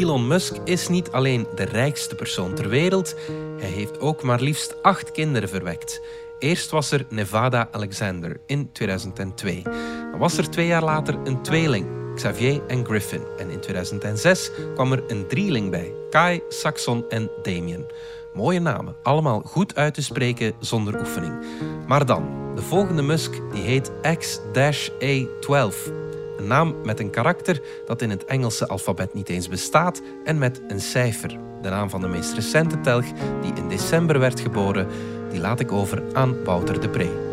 Elon Musk is niet alleen de rijkste persoon ter wereld, hij heeft ook maar liefst acht kinderen verwekt. Eerst was er Nevada Alexander in 2002. Dan was er twee jaar later een tweeling, Xavier en Griffin. En in 2006 kwam er een drieling bij, Kai, Saxon en Damien. Mooie namen, allemaal goed uit te spreken zonder oefening. Maar dan, de volgende Musk die heet X-A12. Een naam met een karakter dat in het Engelse alfabet niet eens bestaat en met een cijfer. De naam van de meest recente telg, die in december werd geboren, die laat ik over aan Wouter de Pre.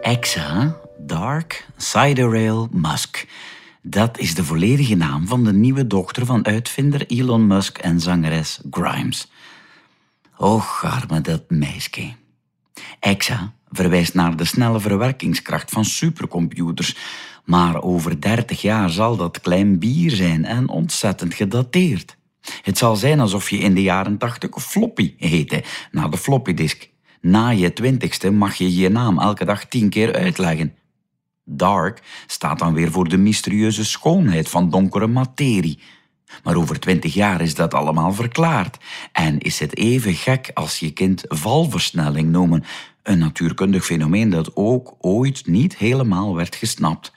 Exa, Dark, Sidereal, Musk. Dat is de volledige naam van de nieuwe dochter van uitvinder Elon Musk en zangeres Grimes. Och, arme dat meisje. EXA verwijst naar de snelle verwerkingskracht van supercomputers, maar over 30 jaar zal dat klein bier zijn en ontzettend gedateerd. Het zal zijn alsof je in de jaren 80 floppy heette, na de floppydisk. Na je twintigste mag je je naam elke dag tien keer uitleggen. Dark staat dan weer voor de mysterieuze schoonheid van donkere materie. Maar over twintig jaar is dat allemaal verklaard en is het even gek als je kind valversnelling noemen, een natuurkundig fenomeen dat ook ooit niet helemaal werd gesnapt.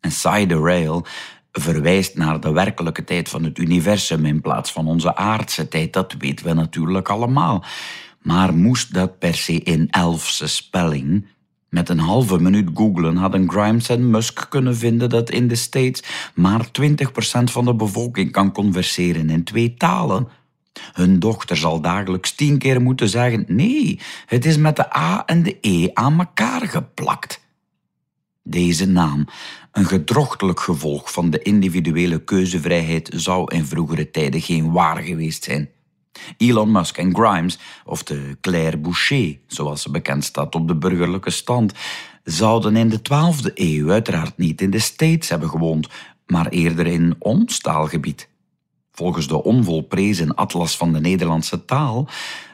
En Side Rail verwijst naar de werkelijke tijd van het universum in plaats van onze aardse tijd, dat weten we natuurlijk allemaal. Maar moest dat per se in elfse spelling? Met een halve minuut googlen hadden Grimes en Musk kunnen vinden dat in de States maar 20% van de bevolking kan converseren in twee talen. Hun dochter zal dagelijks tien keer moeten zeggen: nee, het is met de A en de E aan elkaar geplakt. Deze naam, een gedrochtelijk gevolg van de individuele keuzevrijheid, zou in vroegere tijden geen waar geweest zijn. Elon Musk en Grimes, of de Claire Boucher, zoals ze bekend staat op de burgerlijke stand, zouden in de 12e eeuw uiteraard niet in de States hebben gewoond, maar eerder in ons taalgebied. Volgens de onvolprezen atlas van de Nederlandse taal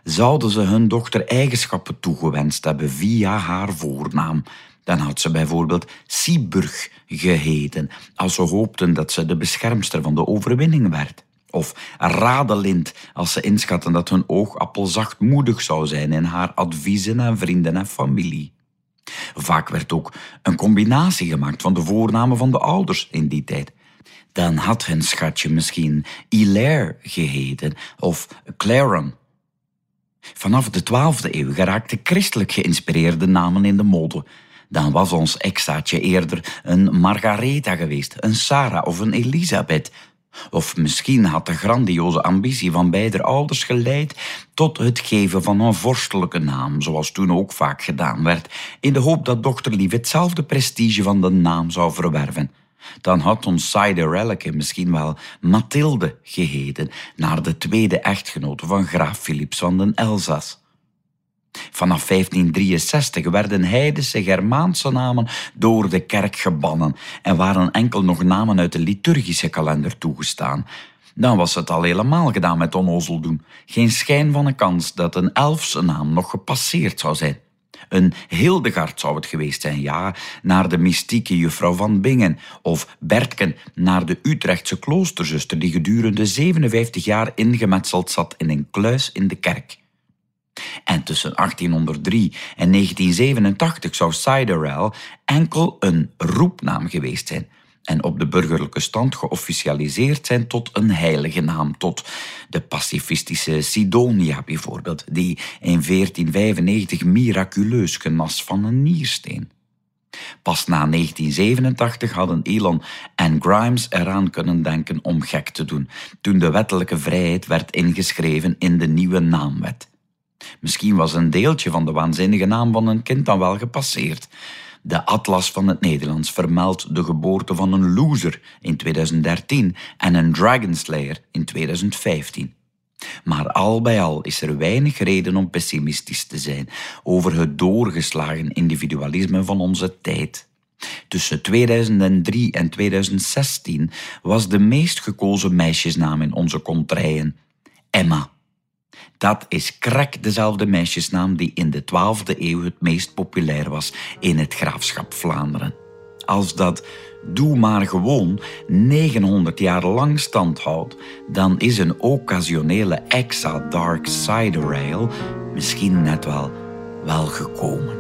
zouden ze hun dochter eigenschappen toegewenst hebben via haar voornaam. Dan had ze bijvoorbeeld Sieburg geheten, als ze hoopten dat ze de beschermster van de overwinning werd. Of Radelind, als ze inschatten dat hun oogappel zachtmoedig zou zijn in haar adviezen aan vrienden en familie. Vaak werd ook een combinatie gemaakt van de voornamen van de ouders in die tijd. Dan had hun schatje misschien Hilaire geheten of Claren. Vanaf de 12e eeuw geraakten christelijk geïnspireerde namen in de mode. Dan was ons exaatje eerder een Margaretha geweest, een Sarah of een Elisabeth, of misschien had de grandioze ambitie van beide ouders geleid tot het geven van een vorstelijke naam, zoals toen ook vaak gedaan werd, in de hoop dat dochter Lief hetzelfde prestige van de naam zou verwerven. Dan had ons Ciderelleke misschien wel Mathilde geheten, naar de tweede echtgenote van graaf Philips van den Elzas. Vanaf 1563 werden heidense Germaanse namen door de kerk gebannen en waren enkel nog namen uit de liturgische kalender toegestaan. Dan was het al helemaal gedaan met onnozel doen. Geen schijn van een kans dat een elfse naam nog gepasseerd zou zijn. Een Hildegard zou het geweest zijn, ja, naar de mystieke juffrouw van Bingen. Of Bertken, naar de Utrechtse kloosterzuster die gedurende 57 jaar ingemetseld zat in een kluis in de kerk. En tussen 1803 en 1987 zou Siderel enkel een roepnaam geweest zijn en op de burgerlijke stand geofficialiseerd zijn tot een heilige naam, tot de pacifistische Sidonia bijvoorbeeld, die in 1495 miraculeus genas van een niersteen. Pas na 1987 hadden Elon en Grimes eraan kunnen denken om gek te doen, toen de wettelijke vrijheid werd ingeschreven in de nieuwe naamwet. Misschien was een deeltje van de waanzinnige naam van een kind dan wel gepasseerd. De Atlas van het Nederlands vermeldt de geboorte van een loser in 2013 en een Dragonslayer in 2015. Maar al bij al is er weinig reden om pessimistisch te zijn over het doorgeslagen individualisme van onze tijd. Tussen 2003 en 2016 was de meest gekozen meisjesnaam in onze contraien Emma. Dat is krak dezelfde meisjesnaam die in de 12e eeuw het meest populair was in het graafschap Vlaanderen. Als dat doe maar gewoon 900 jaar lang stand houdt, dan is een occasionele Exa Dark Cider Ale misschien net wel wel gekomen.